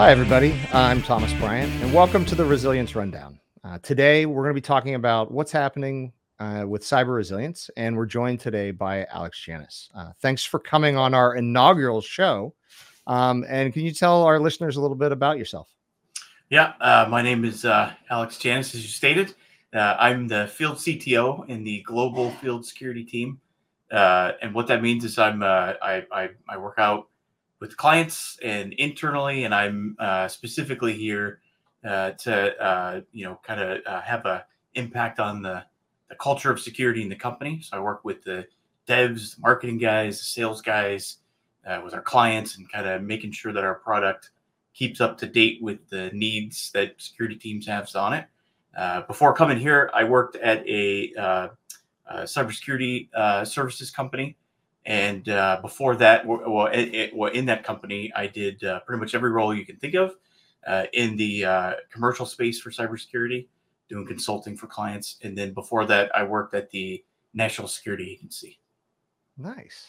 Hi, everybody. I'm Thomas Bryant, and welcome to the Resilience Rundown. Uh, today, we're going to be talking about what's happening uh, with cyber resilience, and we're joined today by Alex Janas. Uh, thanks for coming on our inaugural show. Um, and can you tell our listeners a little bit about yourself? Yeah, uh, my name is uh, Alex Janas, as you stated. Uh, I'm the field CTO in the global field security team. and what that means is I'm I, I, I work out with clients and internally, and I'm uh, specifically here uh, to uh, you know kind of uh, have a impact on the the culture of security in the company. So I work with the devs, marketing guys, the sales guys, uh, with our clients, and kind of making sure that our product keeps up to date with the needs that security teams have on it. Uh, before coming here, I worked at a, a cybersecurity services company and uh, before that, well, it, it, well, in that company, I did uh, pretty much every role you can think of uh, in the uh, commercial space for cybersecurity, doing consulting for clients. And then before that, I worked at the National Security Agency. Nice.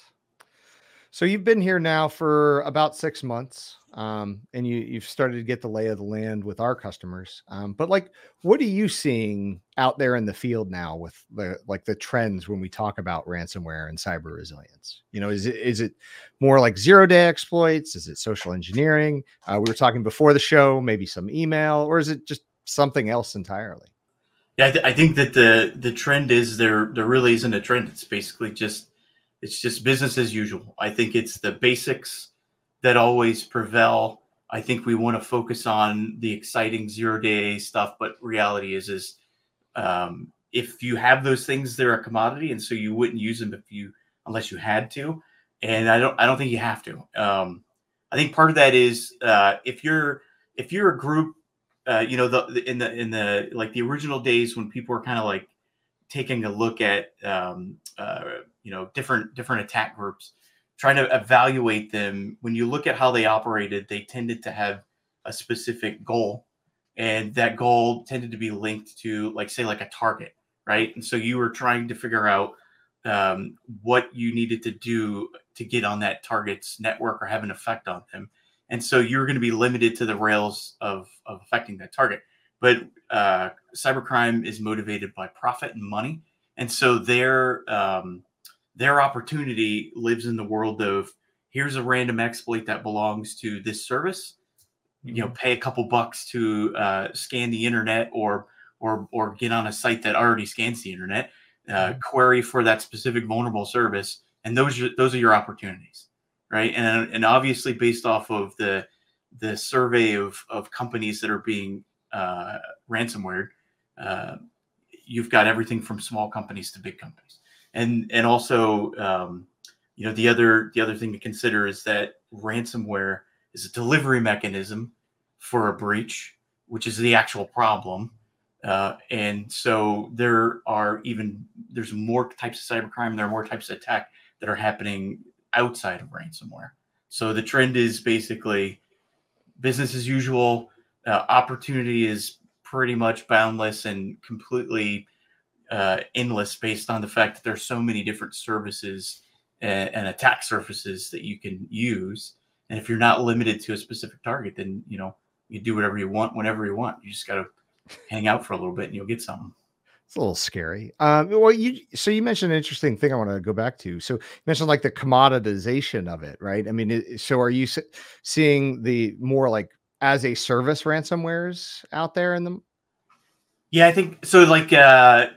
So you've been here now for about six months, um, and you you've started to get the lay of the land with our customers. Um, but like, what are you seeing out there in the field now with the like the trends when we talk about ransomware and cyber resilience? You know, is it is it more like zero day exploits? Is it social engineering? Uh, we were talking before the show, maybe some email, or is it just something else entirely? Yeah, I, th- I think that the the trend is there. There really isn't a trend. It's basically just it's just business as usual. I think it's the basics that always prevail. I think we want to focus on the exciting zero day stuff, but reality is is um, if you have those things, they're a commodity, and so you wouldn't use them if you unless you had to. And I don't I don't think you have to. Um, I think part of that is uh, if you're if you're a group, uh, you know, the in the in the like the original days when people were kind of like taking a look at um, uh, you know different different attack groups trying to evaluate them. When you look at how they operated they tended to have a specific goal and that goal tended to be linked to like say like a target right? And so you were trying to figure out um, what you needed to do to get on that target's network or have an effect on them. And so you're going to be limited to the rails of, of affecting that target. But uh, cybercrime is motivated by profit and money. And so their um, their opportunity lives in the world of here's a random exploit that belongs to this service you know mm-hmm. pay a couple bucks to uh, scan the internet or or or get on a site that already scans the internet uh, mm-hmm. query for that specific vulnerable service and those are those are your opportunities right and and obviously based off of the the survey of of companies that are being uh, ransomware uh, you've got everything from small companies to big companies and and also um, you know the other the other thing to consider is that ransomware is a delivery mechanism for a breach which is the actual problem. Uh, and so there are even there's more types of cybercrime there are more types of attack that are happening outside of ransomware. So the trend is basically business as usual. Uh, opportunity is pretty much boundless and completely uh, endless based on the fact that there's so many different services and, and, attack surfaces that you can use. And if you're not limited to a specific target, then you know you do whatever you want whenever you want. You just got to hang out for a little bit and you'll get something. It's a little scary. Um, well, you so you mentioned an interesting thing I want to go back to. So you mentioned like the commoditization of it, right? I mean, it, so are you seeing the more like as a service ransomwares out there in them? Yeah, I think so. Like, uh,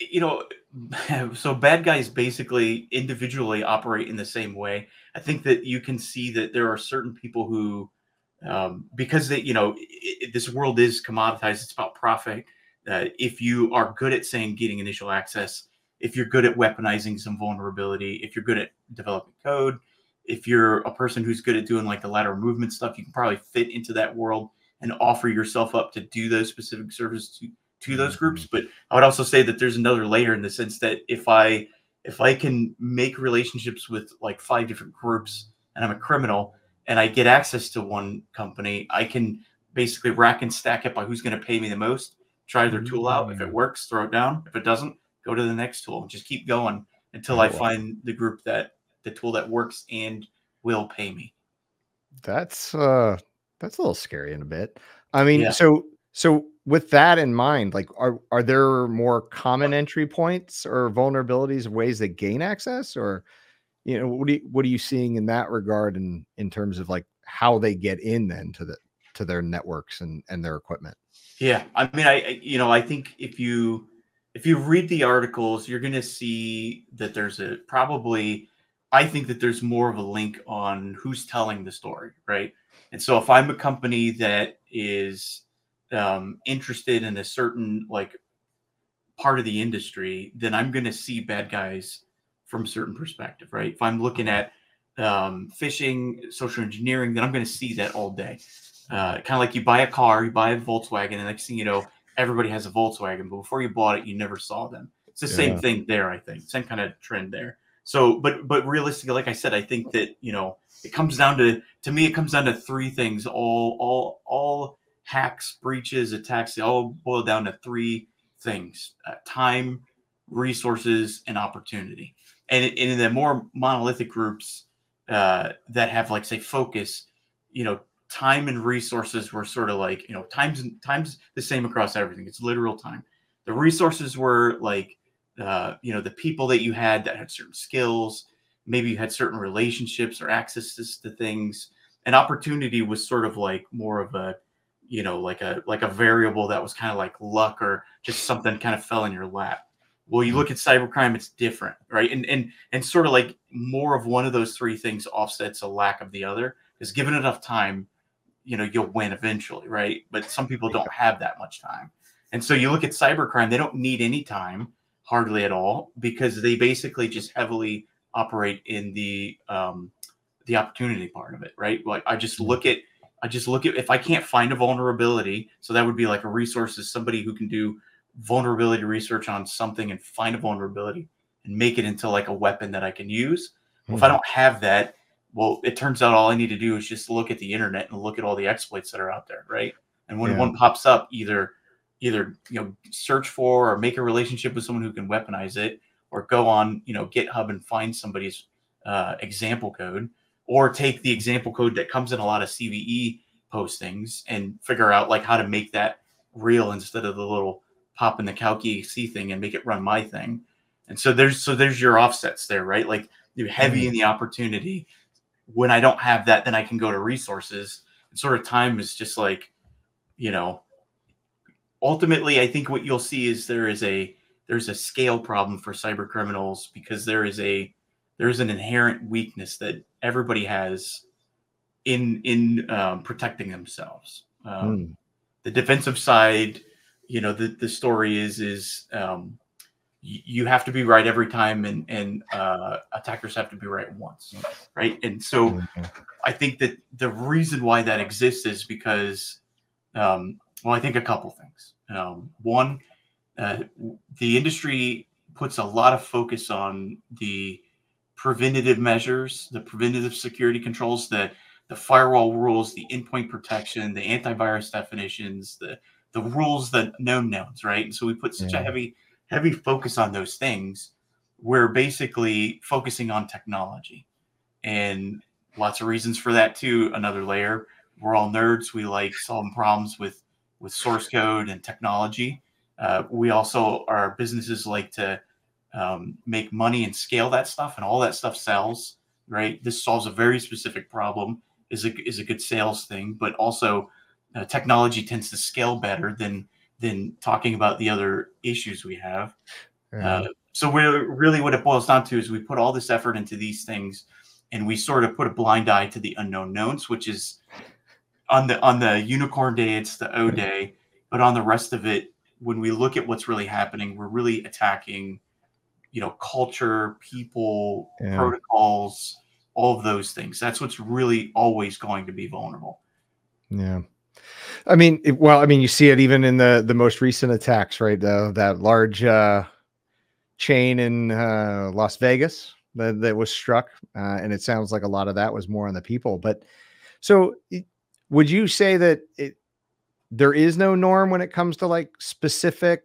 you know, so bad guys basically individually operate in the same way. I think that you can see that there are certain people who, um, because they, you know, it, this world is commoditized. It's about profit. Uh, if you are good at saying getting initial access, if you're good at weaponizing some vulnerability, if you're good at developing code, if you're a person who's good at doing like the lateral movement stuff, you can probably fit into that world and offer yourself up to do those specific services to, to those groups. Mm-hmm. But I would also say that there's another layer in the sense that if I if I can make relationships with like five different groups and I'm a criminal and I get access to one company, I can basically rack and stack it by who's going to pay me the most, try their tool out. If it mm. works, throw it down. If it doesn't, go to the next tool. Just keep going until oh, I find the group that the tool that works and will pay me. That's uh That's a little scary in a bit. I mean, Yeah. so so with that in mind, like are are there more common entry points or vulnerabilities of ways that gain access or you know what do you, what are you seeing in that regard in in terms of like how they get in then to the to their networks and and their equipment? Yeah, I mean, I I- you know, I think if you if you read the articles, you're going to see that there's a probably I think that there's more of a link on who's telling the story, right? And so if I'm a company that is um, interested in a certain like part of the industry, then I'm going to see bad guys from a certain perspective, right? If I'm looking at um, phishing, social engineering, then I'm going to see that all day. Uh, kind of like you buy a car, you buy a Volkswagen, and next thing you know, everybody has a Volkswagen, but before you bought it, you never saw them. It's the same thing there, I think. Same kind of trend there. So, but but realistically, like I said, I think that you know it comes down to to me, it comes down to three things. All all all hacks, breaches, attacks, they all boil down to three things: uh, time, resources, and opportunity. And, in- and in the more monolithic groups uh, that have like say focus, you know, time and resources were sort of like you know times and times the same across everything. It's literal time. The resources were like uh, you know the people that you had that had certain skills. Maybe you had certain relationships or accesses to things. And opportunity was sort of like more of a you know like a like a variable that was kind of like luck or just something kind of fell in your lap. Well, you look at cybercrime, it's different, right? And and and sort of like more of one of those three things offsets a lack of the other. Is given enough time, you know, you'll win eventually, right? But some people don't have that much time. And so you look at cybercrime, they don't need any time, hardly at all, because they basically just heavily operate in the um, the opportunity part of it, right? Like I just look at I just look at if I can't find a vulnerability, so that would be like a resource is somebody who can do vulnerability research on something and find a vulnerability and make it into like a weapon that I can use. Well, if I don't have that, well, it turns out all I need to do is just look at the internet and look at all the exploits that are out there, right? And when Yeah. one pops up, either either you know search for or make a relationship with someone who can weaponize it, or go on you know GitHub and find somebody's uh, example code, or take the example code that comes in a lot of CVE postings and figure out like how to make that real instead of the little pop in the calc exe thing and make it run my thing. And so there's so there's your offsets there, right? Like you're heavy mm-hmm. in the opportunity. When I don't have that, then I can go to resources. And sort of time is just like, you know, ultimately I think what you'll see is there is a there's a scale problem for cyber criminals because there is a there's an inherent weakness that everybody has in in um, protecting themselves. Um, Mm. the defensive side, you know, the, the story is is um, y- you have to be right every time, and and uh, attackers have to be right once, right? And so Mhm. I think that the reason why that exists is because, um, well, I think a couple things. Um, one, uh, the industry puts a lot of focus on the preventative measures, the preventative security controls, the the firewall rules, the endpoint protection, the antivirus definitions, the the rules, the known knowns, right? And so we put such Yeah. a heavy heavy focus on those things. We're basically focusing on technology, and lots of reasons for that too. Another layer, we're all nerds. We like solving problems with with source code and technology. Uh, we also our businesses like to um, make money and scale that stuff, and all that stuff sells. Right, this solves a very specific problem. is a is a good sales thing, but also uh, technology tends to scale better than than talking about the other issues we have. Yeah. Uh, so we're really what it boils down to is we put all this effort into these things, and we sort of put a blind eye to the unknown knowns, which is on the on the unicorn day, it's the O day, but on the rest of it, when we look at what's really happening, we're really attacking, you know, culture, people, Yeah. protocols, all of those things. That's what's really always going to be vulnerable. Yeah. I mean, it, well, I mean, you see it even in the the most recent attacks, right? That large uh, chain in uh, Las Vegas that, that was struck, uh, and it sounds like a lot of that was more on the people. But so, it- would you say that it there is no norm when it comes to like specific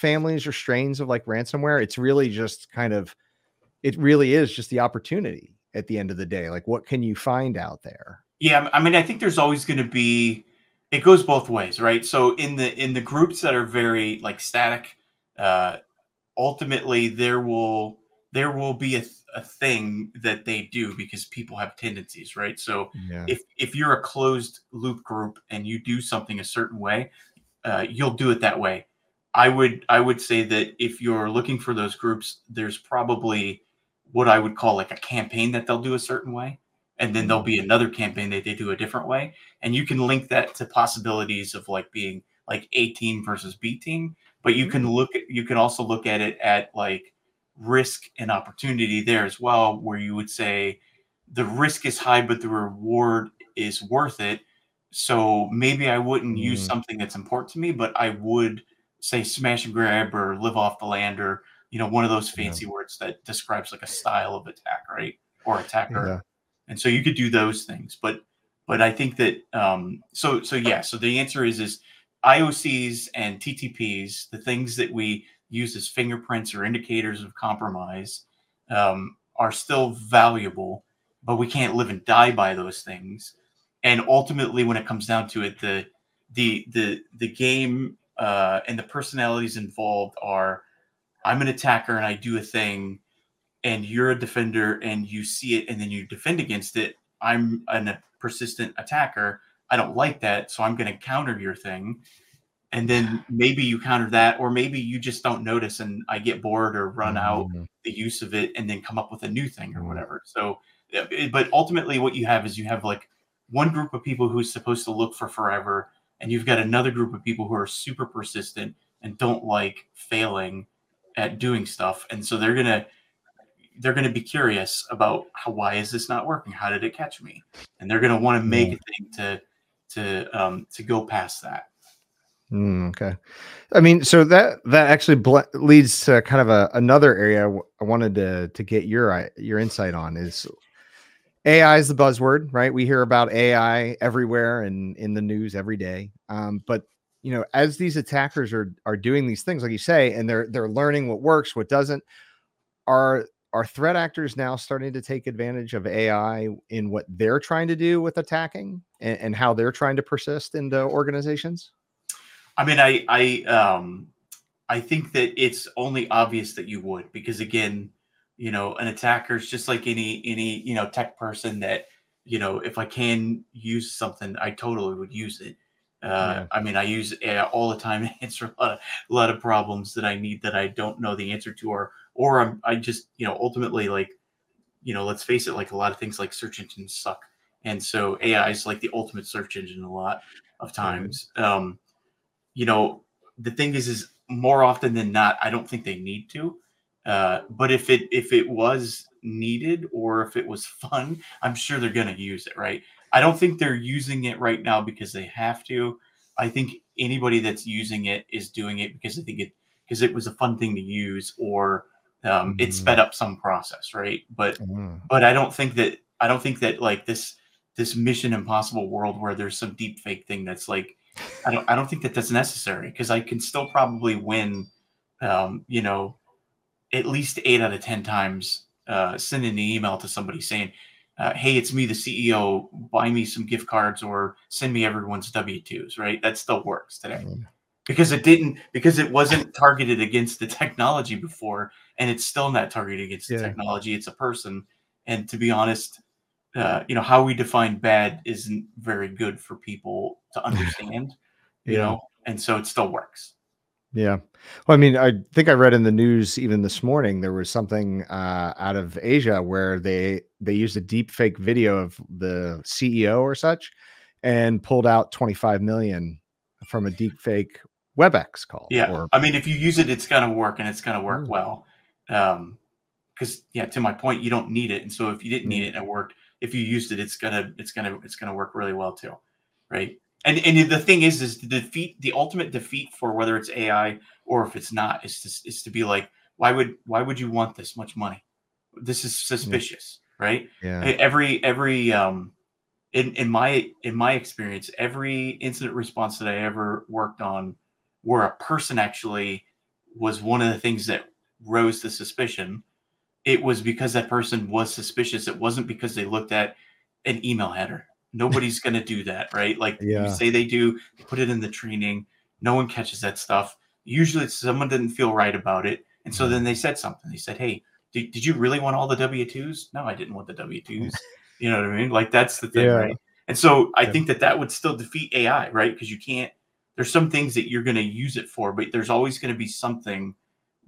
families or strains of like ransomware? It's really just kind of, it really is just the opportunity at the end of the day. Like, what can you find out there? Yeah, I mean, I think there's always going to be. It goes both ways, right? So in the in the groups that are very like static, uh, ultimately there will there will be a, a thing that they do because people have tendencies, right? So Yeah. if if you're a closed loop group and you do something a certain way, uh, you'll do it that way. I would I would say that if you're looking for those groups, there's probably what I would call like a campaign that they'll do a certain way, and then there'll be another campaign that they do a different way, and you can link that to possibilities of like being like A team versus B team, but you can look at you can also look at it at like risk and opportunity there as well, where you would say the risk is high, but the reward is worth it. So maybe I wouldn't use Mm. something that's important to me, but I would say smash and grab or live off the land or you know one of those Yeah. fancy words that describes like a style of attack, right? Or attacker. Yeah. And so you could do those things, but but I think that um so so yeah, so the answer is is IOCs and TTPs, the things that we use as fingerprints or indicators of compromise, um, are still valuable, but we can't live and die by those things. And ultimately, when it comes down to it, the the the the game uh, and the personalities involved are: I'm an attacker and I do a thing, and you're a defender and you see it and then you defend against it. I'm an, a persistent attacker. I don't like that, so I'm going to counter your thing and then maybe you counter that or maybe you just don't notice and i get bored or run out Mhm. the use of it and then come up with a new thing or Mhm. whatever so but ultimately what you have is you have like one group of people who's supposed to look for forever and you've got another group of people who are super persistent and don't like failing at doing stuff and so they're gonna they're gonna be curious about how why is this not working how did it catch me and they're gonna want to make Yeah. a thing to to um to go past that Mm, okay. I mean, so that that actually ble- leads to kind of a another area i wanted to to get your your insight on is AI is the buzzword, right? We hear about AI everywhere and in the news every day. Um, but you know, as these attackers are are doing these things, like you say, and they're they're learning what works, what doesn't, are are threat actors now starting to take advantage of AI in what they're trying to do with attacking and, and how they're trying to persist into organizations? I mean, I I um I think that it's only obvious that you would because again, you know, an attacker is just like any any you know tech person that you know if I can use something, I totally would use it. Uh, Yeah. I mean, I use AI all the time to answer a lot of a lot of problems that I need that I don't know the answer to, or or I'm, I just you know ultimately like you know let's face it, like a lot of things like search engines suck, and so AI is like the ultimate search engine a lot of times. Um, you know the thing is is more often than not i don't think they need to uh, but if it if it was needed or if it was fun i'm sure they're going to use it right? I don't think they're using it right now because they have to. I think anybody that's using it is doing it because i think it because it was a fun thing to use or um, it Mhm. sped up some process right? But Mm, but I don't think that I don't think that like this this Mission Impossible world where there's some deep fake thing that's like I don't I don't think that that's necessary because I can still probably win, um, you know, at least eight out of ten times uh, sending an email to somebody saying, uh, "Hey, it's me, the CEO. Buy me some gift cards or send me everyone's W twos." Right? That still works today mm, because it didn't because it wasn't targeted against the technology before and it's still not targeted against the Yeah. technology it's a person and to be honest uh, you know how we define bad isn't very good for people to understand you know and so it still works Yeah. Well, I mean, I think I read in the news even this morning there was something uh, out of Asia where they they used a deep fake video of the CEO or such and pulled out 25 million from a deep fake WebEx call. yeah Or i mean if you use it it's going to work and it's going to work Mm. well um because yeah to my point you don't need it and so if you didn't need Mm. it and it worked if you used it it's gonna it's gonna it's gonna work really well too right and and the thing is is the defeat the ultimate defeat for whether it's ai or if it's not is to, is to be like why would why would you want this much money? This is suspicious right? Yeah. Every every um in in my in my experience every incident response that i ever worked on where a person actually was one of the things that rose the suspicion it was because that person was suspicious. It wasn't because they looked at an email header Nobody's going to do that, right? Like Yeah. you say they do, they put it in the training. No one catches that stuff. Usually, it's someone didn't feel right about it, and so Mhm. then they said something. They said, "Hey, did, did you really want all the W twos? No, I didn't want the W twos. You know what I mean? Like that's the thing, Yeah. right? And so I Yeah. think that that would still defeat AI, right? Because you can't. There's some things that you're going to use it for, but there's always going to be something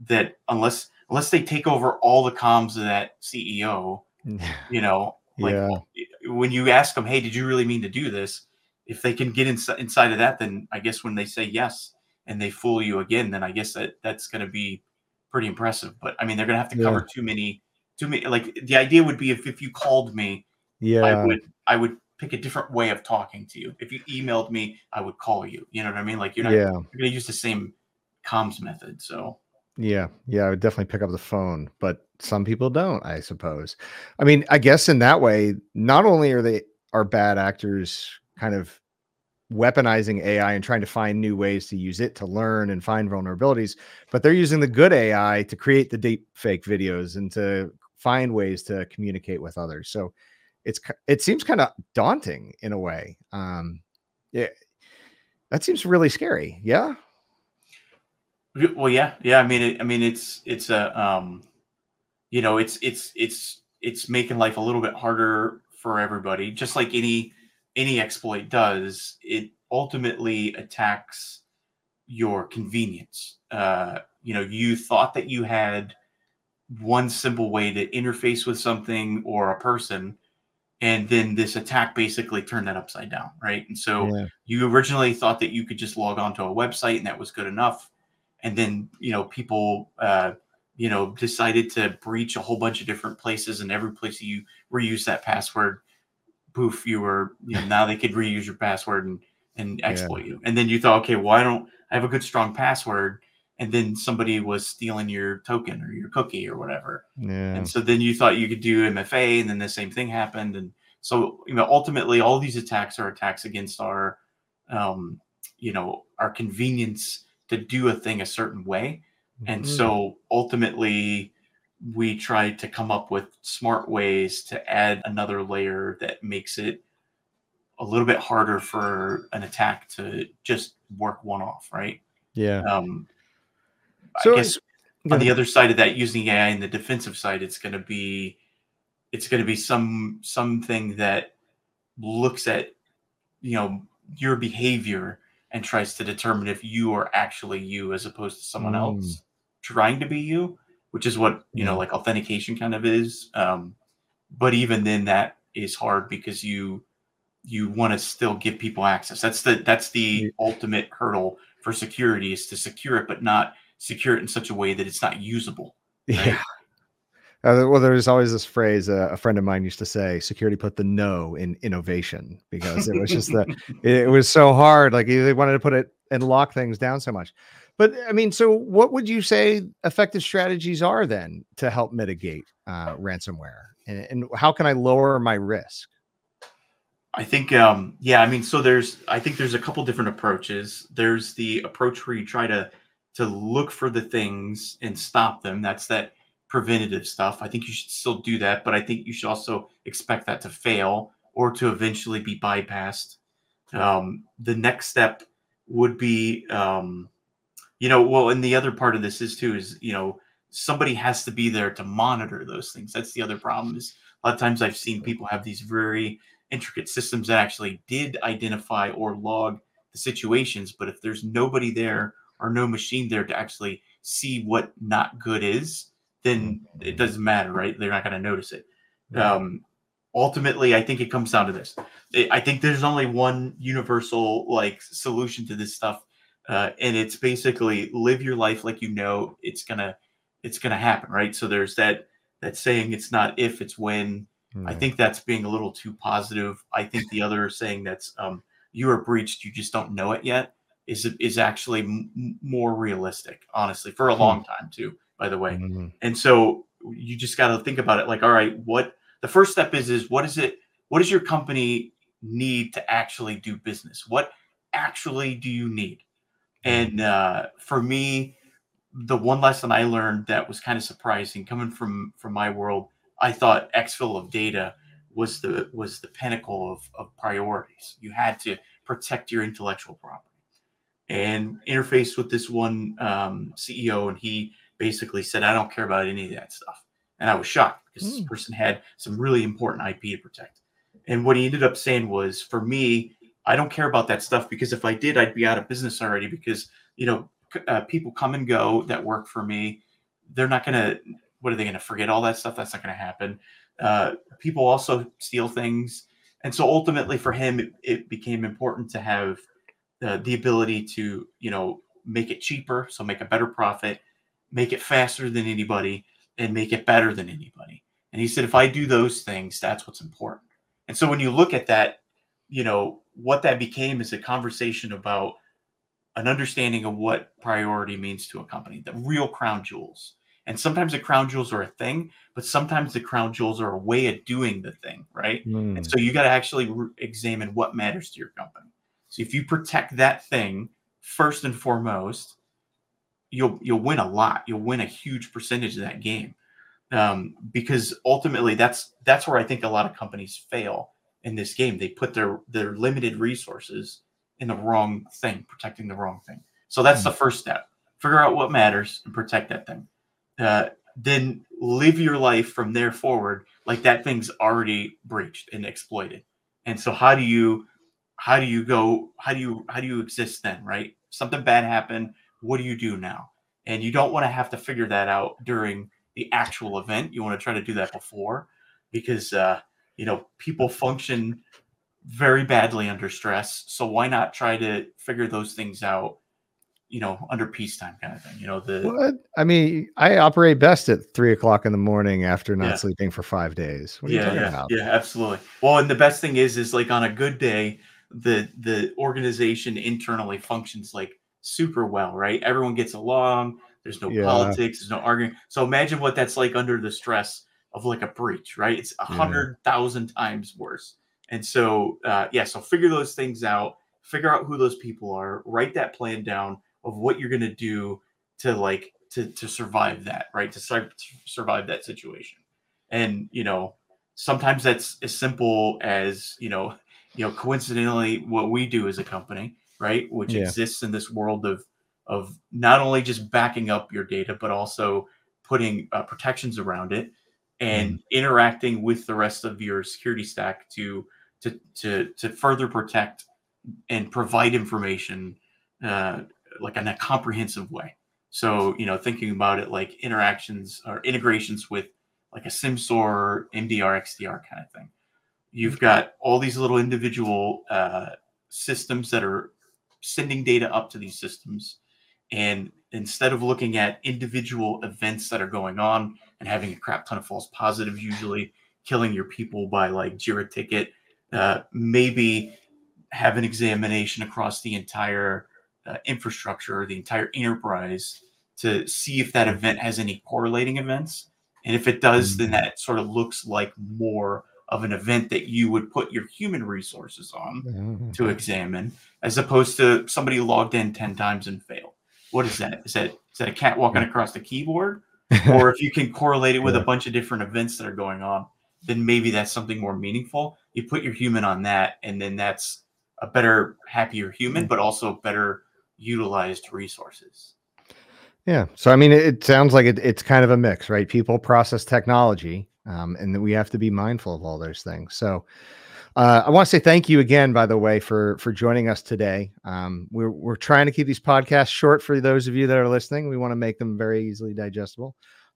that unless unless they take over all the comms of that CEO, you know, like yeah. when you ask them, "Hey, did you really mean to do this?" If they can get inside inside of that, then I guess when they say yes and they fool you again, then I guess that that's going to be pretty impressive. But I mean, they're going to have to Yeah. cover too many, too many. Like the idea would be if if you called me, yeah, I would I would pick a different way of talking to you. If you emailed me, I would call you. You know what I mean? Like you're not Yeah. you're going to use the same comms method. So Yeah, yeah, I would definitely pick up the phone, but some people don't, I suppose. I mean, I guess in that way, not only are they are bad actors kind of weaponizing AI and trying to find new ways to use it to learn and find vulnerabilities, but they're using the good AI to create the deep fake videos and to find ways to communicate with others. So it's it seems kind of daunting in a way. Um yeah. That seems really scary. Yeah. Well, yeah, yeah. I mean, it, I mean, it's it's a um, you know, it's it's it's it's making life a little bit harder for everybody. Just like any any exploit does, it ultimately attacks your convenience. Uh, you know, you thought that you had one simple way to interface with something or a person, and then this attack basically turned that upside down, right? And so Yeah. you originally thought that you could just log on to a website and that was good enough and then you know people uh, you know decided to breach a whole bunch of different places and every place you reuse that password poof you were you know now they could reuse your password and and Yeah. exploit you and then you thought okay well i don't i have a good strong password and then somebody was stealing your token or your cookie or whatever Yeah. and so then you thought you could do MFA, and then the same thing happened. And so, you know, ultimately, all these attacks are attacks against our, um, you know, our convenience to do a thing a certain way. And Mhm. so, ultimately, we try to come up with smart ways to add another layer that makes it a little bit harder for an attack to just work one off, right? yeah. Um, So I guess Go on the other side of that using ai in the defensive side it's going to be it's going to be some something that looks at you know your behavior and tries to determine if you are actually you as opposed to someone Mm. else trying to be you which is what you know like authentication kind of is um but even then that is hard because you you want to still give people access that's the that's the Yeah. ultimate hurdle for security is to secure it but not secure it in such a way that it's not usable Yeah. Uh, well, there's always this phrase uh, a friend of mine used to say: "Security put the no in innovation," because it was just the it was so hard. Like they wanted to put it and lock things down so much. But I mean, so what would you say effective strategies are then to help mitigate uh, ransomware, and, and how can I lower my risk? I think, um, yeah, I mean, so there's, I think there's a couple different approaches. There's the approach where you try to to look for the things and stop them. That's that preventative stuff. I think you should still do that, but I think you should also expect that to fail or to eventually be bypassed. Um, the next step would be, um, you know, well, and the other part of this is too is you know somebody has to be there to monitor those things. That's the other problem. Is a lot of times I've seen people have these very intricate systems that actually did identify or log the situations, but if there's nobody there or no machine there to actually see what not good is, then it doesn't matter, right? They're not going to notice it. Um, ultimately, I think it comes down to this. I- I think there's only one universal like solution to this stuff, uh, and it's basically live your life like you know it's gonna it's gonna happen, right? So there's that that saying it's not if it's when I Mm, think that's being a little too positive. I think the other saying that's um, you are breached, you just don't know it yet, is is actually m- m- more realistic, honestly, for a Hmm. long time too. By the way, mm, and so you just got to think about it. Like, all right, what the first step is is what is it? What does your company need to actually do business? What actually do you need? And uh, for me, the one lesson I learned that was kind of surprising coming from from my world, I thought exfil of data was the was the pinnacle of, of priorities. You had to protect your intellectual property. And interfaced with this one um, CEO, and he basically said, "I don't care about any of that stuff." And I was shocked because mm. this hmm. person had some really important IP to protect. And what he ended up saying was, "For me, I don't care about that stuff because if I did, I'd be out of business already. Because you know, uh, people come and go that work for me. They're not going to. What are they going to forget all that stuff? That's not going to happen. Uh, people also steal things, and so ultimately for him, it, it became important to have uh, the ability to, you know, make it cheaper, so make a better profit, make it faster than anybody, and make it better than anybody. And he said, if I do those things, that's what's important. And so when you look at that, you know, what that became is a conversation about an understanding of what priority means to a company, the real crown jewels. And sometimes the crown jewels are a thing, but sometimes the crown jewels are a way of doing the thing, right? Mm. And so you got to actually re- examine what matters to your company. So if you protect that thing first and foremost, you'll you'll win a lot. You'll win a huge percentage of that game, um, because ultimately that's that's where I think a lot of companies fail in this game. They put their their limited resources in the wrong thing, protecting the wrong thing. So that's mm. the first step. Figure out what matters and protect that thing uh, then live your life from there forward like that thing's already breached and exploited. And so how do you how do you go how do you how do you exist then, right? Something bad happened, what do you do now? And you don't want to have to figure that out during the actual event. You want to try to do that before because uh, you know, people function very badly under stress. So why not try to figure those things out you know, under peacetime kind of thing. You know, the what? I mean, I operate best at three o'clock in the morning after not yeah. sleeping for five days. What are yeah, you talking yeah, about? Yeah, absolutely. Well, and the best thing is, is like on a good day, the the organization internally functions like super well, right? Everyone gets along. There's no yeah. politics. There's no arguing. So imagine what that's like under the stress of like a breach, right? It's a hundred thousand times worse. And so, uh, yeah, so figure those things out. Figure out who those people are. Write that plan down of what you're going to do to like to to survive that right to, sur- to survive that situation and you know sometimes that's as simple as you know you know coincidentally what we do as a company right which yeah. exists in this world of of not only just backing up your data but also putting uh, protections around it and mm. interacting with the rest of your security stack to to to to further protect and provide information uh, like in a comprehensive way. So, you know, thinking about it like interactions or integrations with like a SIEM SOAR, MDR, XDR kind of thing. You've got all these little individual uh, systems that are sending data up to these systems. And instead of looking at individual events that are going on and having a crap ton of false positives, usually killing your people by like Jira ticket, uh, maybe have an examination across the entire uh, infrastructure, the entire enterprise, to see if that event has any correlating events. And if it does, then mm-hmm. that sort of looks like more of an event that you would put your human resources on mm-hmm. to examine, as opposed to somebody logged in 10 times and failed. What is that? Is that is that a cat walking across the keyboard? or if you can correlate it with yeah. a bunch of different events that are going on, then maybe that's something more meaningful. You put your human on that, and then that's a better, happier human, mm. but also better utilized resources. Yeah. So, I mean, it, sounds like it, it's kind of a mix, right? People process technology, um, and that we have to be mindful of all those things. So, uh, I want to say thank you again, by the way, for for joining us today. Um, we're we're trying to keep these podcasts short for those of you that are listening. We want to make them very easily digestible.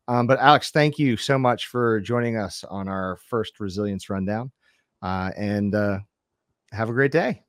Um, but Alex, thank you so much for joining us on our first resilience rundown, uh, and uh, have a great day.